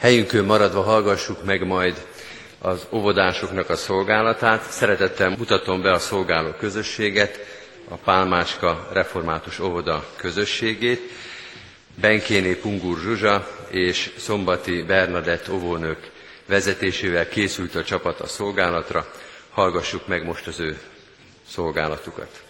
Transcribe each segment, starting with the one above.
Helyünkön maradva hallgassuk meg majd az óvodásoknak a szolgálatát. Szeretettel mutatom be a szolgáló közösséget, a Pálmáska Református Óvoda közösségét. Benkéné Pungur Zsuzsa és Szombati Bernadett óvónők vezetésével készült a csapat a szolgálatra. Hallgassuk meg most az ő szolgálatukat.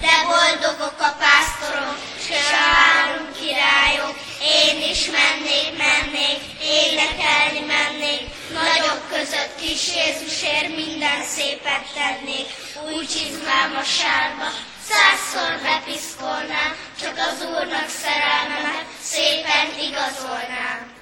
de boldogok a pásztorok, s a királyok. Én is mennék, mennék, énekelni mennék, nagyok között kis Jézusért minden szépet tennék, úgy izgalmas sárba, százszor bepiszkolnám, csak az Úrnak szerelmemet szépen igazolnám.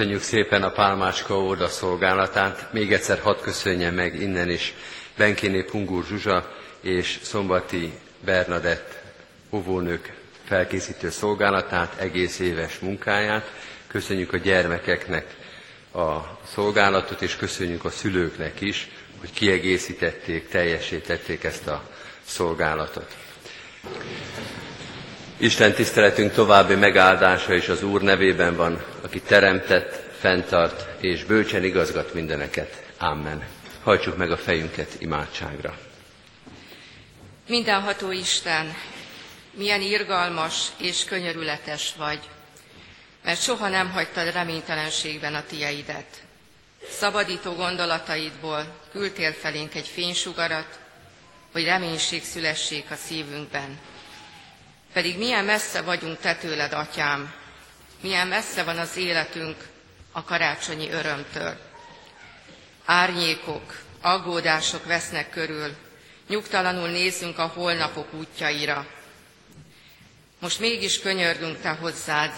Köszönjük szépen a Pálmácska Óda szolgálatát. Még egyszer hadd köszönjem meg innen is Benkéné Pungur Zsuzsa és Szombati Bernadett óvónők felkészítő szolgálatát, egész éves munkáját. Köszönjük a gyermekeknek a szolgálatot, és köszönjük a szülőknek is, hogy kiegészítették, teljesítették ezt a szolgálatot. Isten tiszteletünk további megáldása is az Úr nevében van, aki teremtett, fenntart és bölcsen igazgat mindeneket. Amen. Hajtsuk meg a fejünket imádságra. Mindenható Isten, milyen irgalmas és könyörületes vagy, mert soha nem hagytad reménytelenségben a tieidet. Szabadító gondolataidból küldtél felénk egy fénysugarat, hogy reménység szülessék a szívünkben. Pedig milyen messze vagyunk te tőled, atyám, milyen messze van az életünk a karácsonyi örömtől. Árnyékok, aggódások vesznek körül, nyugtalanul nézzünk a holnapok útjaira. Most mégis könyörgünk te hozzád,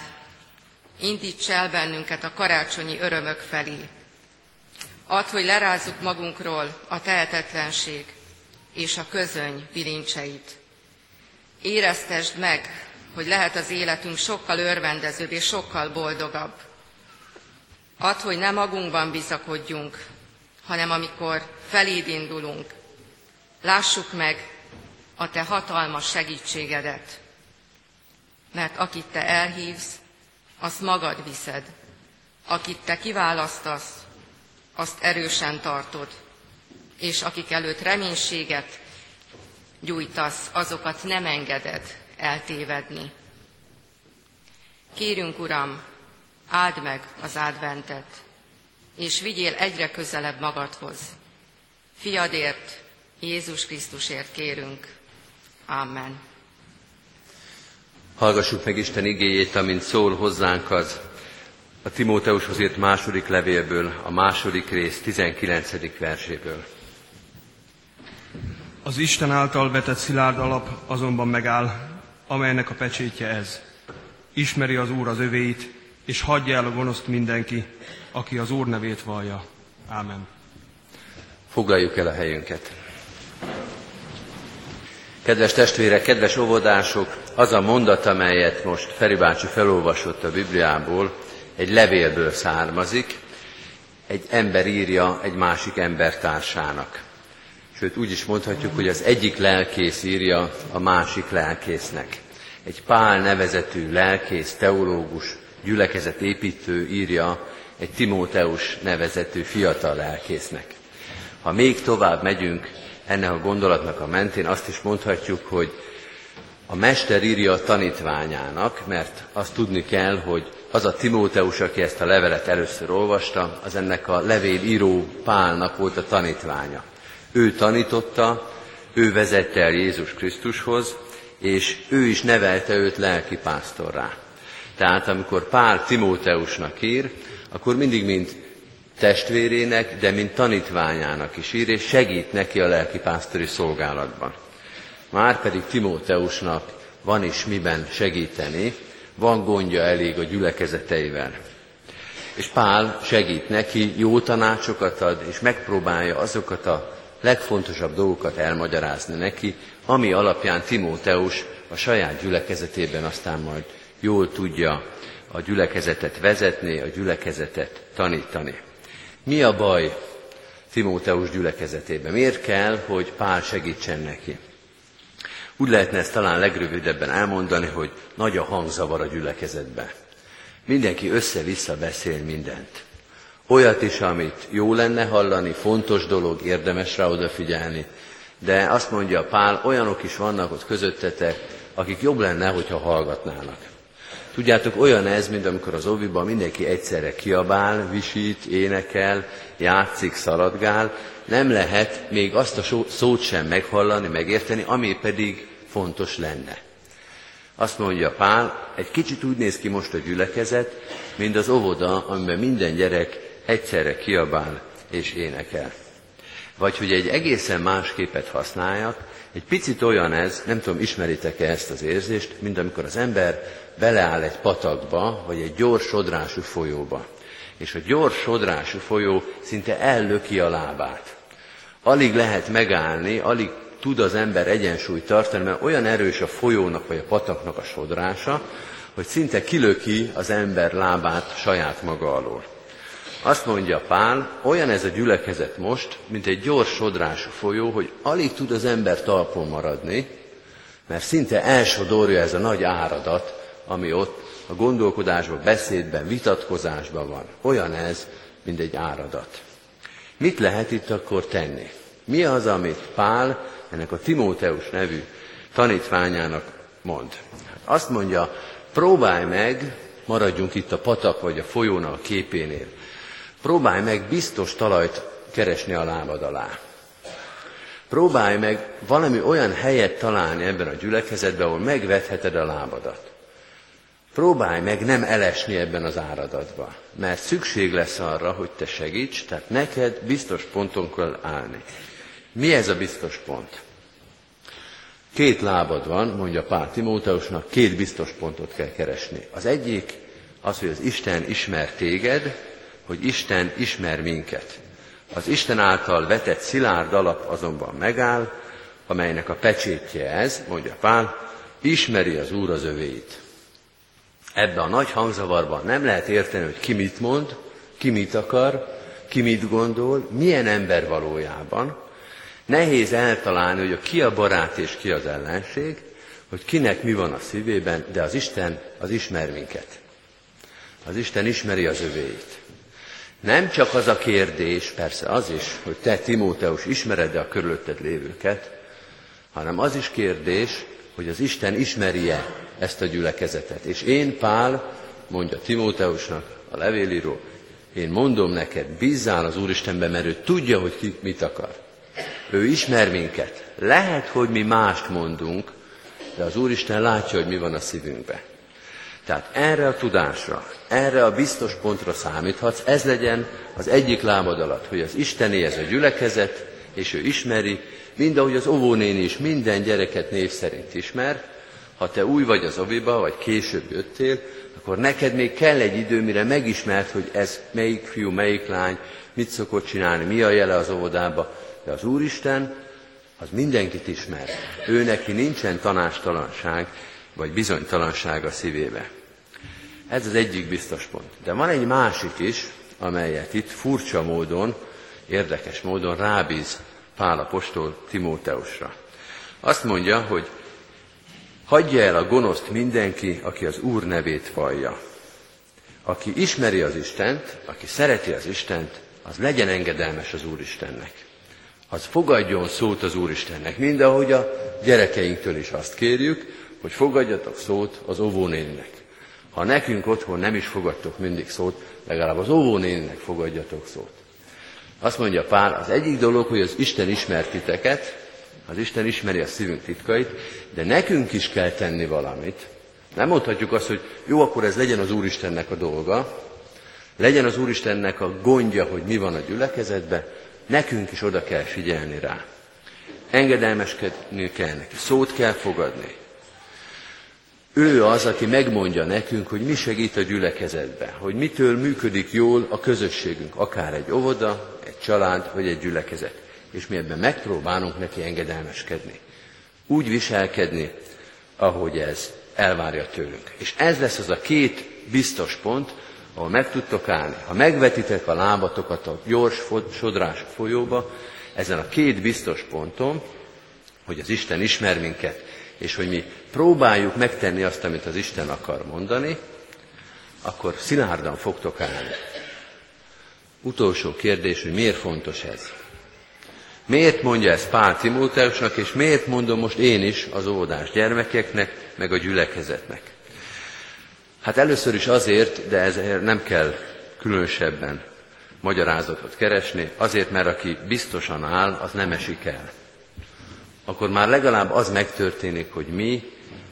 indíts el bennünket a karácsonyi örömök felé. Add, hogy lerázzuk magunkról a tehetetlenség és a közöny bilincseit. Éreztesd meg, hogy lehet az életünk sokkal örvendezőbb és sokkal boldogabb. Add, hogy nem magunkban bizakodjunk, hanem amikor feléd indulunk, lássuk meg a te hatalmas segítségedet. Mert akit te elhívsz, azt magad viszed. Akit te kiválasztasz, azt erősen tartod. És akik előtt reménységet gyújtasz, azokat nem engeded eltévedni. Kérünk, Uram, áld meg az adventet, és vigyél egyre közelebb magadhoz. Fiadért, Jézus Krisztusért kérünk. Amen. Hallgassuk meg Isten igéjét, amint szól hozzánk az a Timóteushoz írt második levélből, a második rész 19. verséből. Az Isten által vetett szilárd alap azonban megáll, amelynek a pecsétje ez. Ismeri az Úr az övéit, és hagyja el a gonoszt mindenki, aki az Úr nevét vallja. Ámen. Foglaljuk el a helyünket. Kedves testvérek, kedves óvodások, az a mondat, amelyet most Feri bácsi felolvasott a Bibliából, egy levélből származik, egy ember írja egy másik embertársának. Sőt, úgy is mondhatjuk, hogy az egyik lelkész írja a másik lelkésznek. Egy Pál nevezetű lelkész, teológus, gyülekezetépítő írja egy Timóteus nevezetű fiatal lelkésznek. Ha még tovább megyünk ennek a gondolatnak a mentén, azt is mondhatjuk, hogy a mester írja a tanítványának, mert azt tudni kell, hogy az a Timóteus, aki ezt a levelet először olvasta, az ennek a levél író Pálnak volt a tanítványa. Ő tanította, ő vezette el Jézus Krisztushoz, és ő is nevelte őt lelki pásztorrá. Tehát amikor Pál Timóteusnak ír, akkor mindig mint testvérének, de mint tanítványának is ír, és segít neki a lelkipásztori szolgálatban. Már pedig Timóteusnak van is miben segíteni, van gondja elég a gyülekezeteivel. És Pál segít neki, jó tanácsokat ad, és megpróbálja azokat a legfontosabb dolgokat elmagyarázni neki, ami alapján Timóteus a saját gyülekezetében aztán majd jól tudja a gyülekezetet vezetni, a gyülekezetet tanítani. Mi a baj Timóteus gyülekezetében? Miért kell, hogy Pál segítsen neki? Úgy lehetne ezt talán legrövidebben elmondani, hogy nagy a hangzavar a gyülekezetben. Mindenki össze-vissza beszél mindent. Olyat is, amit jó lenne hallani, fontos dolog, érdemes rá odafigyelni. De azt mondja Pál, olyanok is vannak ott közöttetek, akik jobb lenne, hogyha hallgatnának. Tudjátok, olyan ez, mint amikor az oviban mindenki egyszerre kiabál, visít, énekel, játszik, szaladgál, nem lehet még azt a szót sem meghallani, megérteni, ami pedig fontos lenne. Azt mondja Pál, egy kicsit úgy néz ki most a gyülekezet, mint az óvoda, amiben minden gyerek egyszerre kiabál és énekel. Vagy hogy egy egészen más képet használjak, egy picit olyan ez, nem tudom, ismeritek-e ezt az érzést, mint amikor az ember beleáll egy patakba, vagy egy gyors sodrású folyóba. És a gyors sodrású folyó szinte ellöki a lábát. Alig lehet megállni, alig tud az ember egyensúlyt tartani, mert olyan erős a folyónak vagy a pataknak a sodrása, hogy szinte kilöki az ember lábát saját maga alól. Azt mondja Pál, olyan ez a gyülekezet most, mint egy gyors sodrású folyó, hogy alig tud az ember talpon maradni, mert szinte elsodorja ez a nagy áradat, ami ott a gondolkodásban, beszédben, vitatkozásban van. Olyan ez, mint egy áradat. Mit lehet itt akkor tenni? Mi az, amit Pál ennek a Timóteus nevű tanítványának mond? Azt mondja, próbálj meg, maradjunk itt a patak vagy a folyónak a képénél, próbálj meg biztos talajt keresni a lábad alá. Próbálj meg valami olyan helyet találni ebben a gyülekezetben, ahol megvetheted a lábadat. Próbálj meg nem elesni ebben az áradatba, mert szükség lesz arra, hogy te segíts, tehát neked biztos ponton kell állni. Mi ez a biztos pont? Két lábad van, mondja Pál Timóteusnak, két biztos pontot kell keresni. Az egyik az, hogy az Isten ismer téged, hogy Isten ismer minket. Az Isten által vetett szilárd alap azonban megáll, amelynek a pecsétje ez, mondja Pál, ismeri az Úr az övéit. Ebbe a nagy hangzavarban nem lehet érteni, hogy ki mit mond, ki mit akar, ki mit gondol, milyen ember valójában. Nehéz eltalálni, hogy a ki a barát és ki az ellenség, hogy kinek mi van a szívében, de az Isten az ismer minket. Az Isten ismeri az övéit. Nem csak az a kérdés, persze az is, hogy te Timóteus ismered-e a körülötted lévőket, hanem az is kérdés, hogy az Isten ismerje ezt a gyülekezetet. És én, Pál, mondja Timóteusnak, a levélíró, én mondom neked, bízzál az Úristenben, mert ő tudja, hogy ki mit akar. Ő ismer minket. Lehet, hogy mi mást mondunk, de az Úristen látja, hogy mi van a szívünkben. Tehát erre a tudásra, erre a biztos pontra számíthatsz, ez legyen az egyik lábad alatt, hogy az Istené ez a gyülekezet, és ő ismeri, mind ahogy az óvónéni is minden gyereket név szerint ismer, ha te új vagy az oviba, vagy később jöttél, akkor neked még kell egy idő, mire megismert, hogy ez melyik fiú, melyik lány, mit szokott csinálni, mi a jele az óvodába. De az Úristen, az mindenkit ismer. Ő neki nincsen tanástalanság, vagy bizonytalanság a szívébe. Ez az egyik biztos pont. De van egy másik is, amelyet itt furcsa módon, érdekes módon rábíz Pál apostol Timóteusra. Azt mondja, hogy hagyja el a gonoszt mindenki, aki az Úr nevét vallja. Aki ismeri az Istent, aki szereti az Istent, az legyen engedelmes az Úristennek. Az fogadjon szót az Úristennek, mind ahogy a gyerekeinktől is azt kérjük, hogy fogadjatok szót az óvónéninek. Ha nekünk otthon nem is fogadtok mindig szót, legalább az óvónéninek fogadjatok szót. Azt mondja Pál, az egyik dolog, hogy az Isten ismer titeket, az Isten ismeri a szívünk titkait, de nekünk is kell tenni valamit. Nem mondhatjuk azt, hogy jó, akkor ez legyen az Úristennek a dolga, legyen az Úristennek a gondja, hogy mi van a gyülekezetben, nekünk is oda kell figyelni rá. Engedelmeskedni kell neki, szót kell fogadni. Ő az, aki megmondja nekünk, hogy mi segít a gyülekezetbe, hogy mitől működik jól a közösségünk, akár egy óvoda, egy család vagy egy gyülekezet. És mi ebben megpróbálunk neki engedelmeskedni. Úgy viselkedni, ahogy ez elvárja tőlünk. És ez lesz az a két biztos pont, ahol meg tudtok állni. Ha megvetitek a lábatokat a gyors sodrás folyóba, ezen a két biztos ponton, hogy az Isten ismer minket, és hogy mi próbáljuk megtenni azt, amit az Isten akar mondani, akkor szilárdan fogtok állni. Utolsó kérdés, hogy miért fontos ez? Miért mondja ezt Pál Timóteusnak, és miért mondom most én is az óvodás gyermekeknek, meg a gyülekezetnek? Hát először is azért, de ezért nem kell különösebben magyarázatot keresni, azért, mert aki biztosan áll, az nem esik el. Akkor már legalább az megtörténik, hogy mi,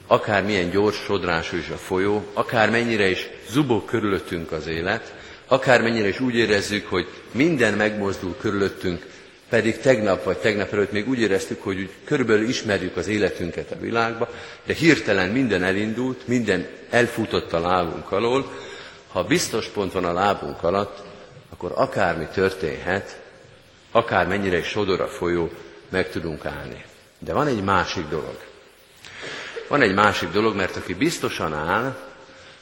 akár milyen gyors sodrású is a folyó, akár mennyire is zubog körülöttünk az élet, akár mennyire is úgy érezzük, hogy minden megmozdul körülöttünk, pedig tegnap vagy tegnap előtt még úgy éreztük, hogy úgy körülbelül ismerjük az életünket a világba, de hirtelen minden elindult, minden elfutott a lábunk alól. Ha biztos pont van a lábunk alatt, akkor akármi történhet, akár mennyire is sodor a folyó, meg tudunk állni. De van egy másik dolog. Van egy másik dolog, mert aki biztosan áll,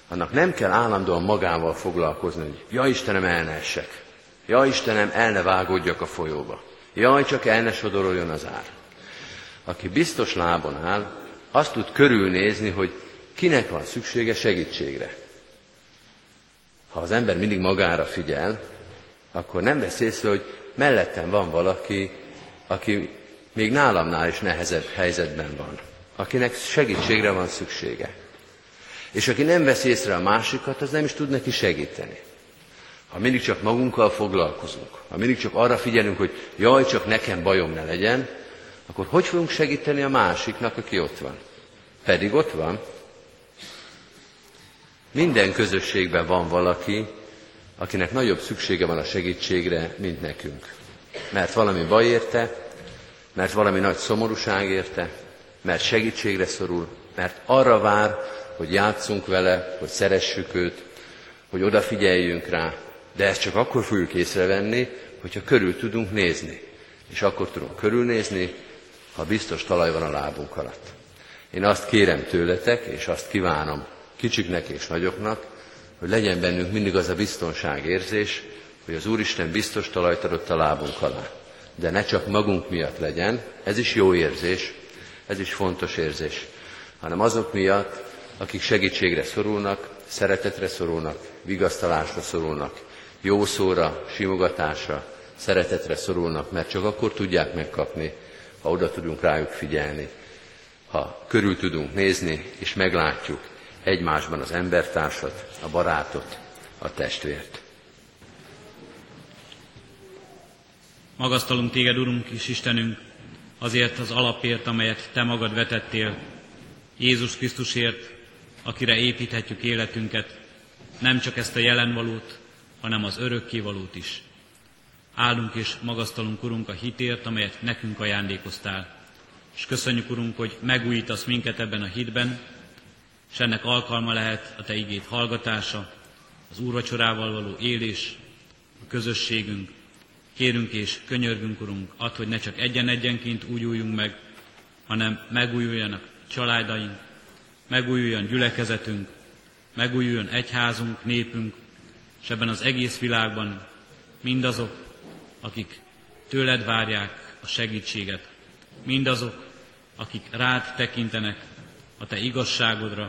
annak nem kell állandóan magával foglalkozni, hogy ja Istenem, el ne essek. Ja Istenem, el ne vágódjak a folyóba. Jaj, csak el ne sodoroljon az ár. Aki biztos lábon áll, azt tud körülnézni, hogy kinek van szüksége segítségre. Ha az ember mindig magára figyel, akkor nem vesz észre, hogy mellettem van valaki, aki még nálamnál is nehezebb helyzetben van, akinek segítségre van szüksége. És aki nem vesz észre a másikat, az nem is tud neki segíteni. Ha mindig csak magunkkal foglalkozunk, ha mindig csak arra figyelünk, hogy jaj, csak nekem bajom ne legyen, akkor hogy fogunk segíteni a másiknak, aki ott van? Pedig ott van. Minden közösségben van valaki, akinek nagyobb szüksége van a segítségre, mint nekünk. Mert valami baj érte, mert valami nagy szomorúság érte, mert segítségre szorul, mert arra vár, hogy játszunk vele, hogy szeressük őt, hogy odafigyeljünk rá, de ezt csak akkor fogjuk észrevenni, hogyha körül tudunk nézni. És akkor tudunk körülnézni, ha biztos talaj van a lábunk alatt. Én azt kérem tőletek, és azt kívánom kicsiknek és nagyoknak, hogy legyen bennünk mindig az a biztonságérzés, hogy az Úristen biztos talajt adott a lábunk alá. De ne csak magunk miatt legyen, ez is jó érzés, ez is fontos érzés, hanem azok miatt, akik segítségre szorulnak, szeretetre szorulnak, vigasztalásra szorulnak, jó szóra, simogatásra, szeretetre szorulnak, mert csak akkor tudják megkapni, ha oda tudunk rájuk figyelni, ha körül tudunk nézni, és meglátjuk egymásban az embertársat, a barátot, a testvért. Magasztalunk téged, Urunk és Istenünk, azért az alapért, amelyet Te magad vetettél, Jézus Krisztusért, akire építhetjük életünket, nem csak ezt a jelenvalót, hanem az örökkévalót is. Áldunk és magasztalunk, Urunk, a hitért, amelyet nekünk ajándékoztál. És köszönjük, Urunk, hogy megújítasz minket ebben a hitben, és ennek alkalma lehet a Te igét hallgatása, az úrvacsorával való élés, a közösségünk. Kérünk és könyörgünk, Urunk, add, hogy ne csak egyen-egyenként újuljunk meg, hanem megújuljanak családaink, megújuljon gyülekezetünk, megújuljon egyházunk, népünk, és ebben az egész világban mindazok, akik tőled várják a segítséget, mindazok, akik rád tekintenek a te igazságodra,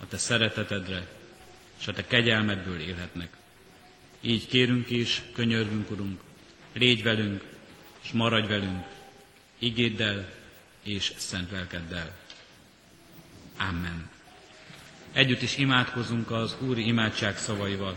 a te szeretetedre, és a te kegyelmedből élhetnek. Így kérünk is, könyörgünk, Urunk, légy velünk, és maradj velünk, igéddel és szent lelkeddel. Amen. Együtt is imádkozunk az Úri imádság szavaival.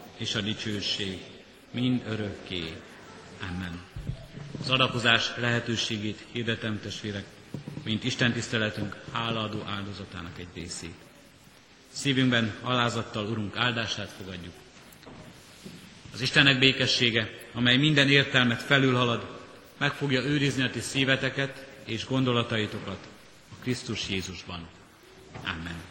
és a dicsőség mind örökké. Amen. Az adakozás lehetőségét hirdetem, testvérek, mint Isten tiszteletünk hálaadó áldozatának egy részét. Szívünkben alázattal Urunk áldását fogadjuk. Az Istennek békessége, amely minden értelmet felülhalad, meg fogja őrizni a ti szíveteket és gondolataitokat a Krisztus Jézusban. Amen.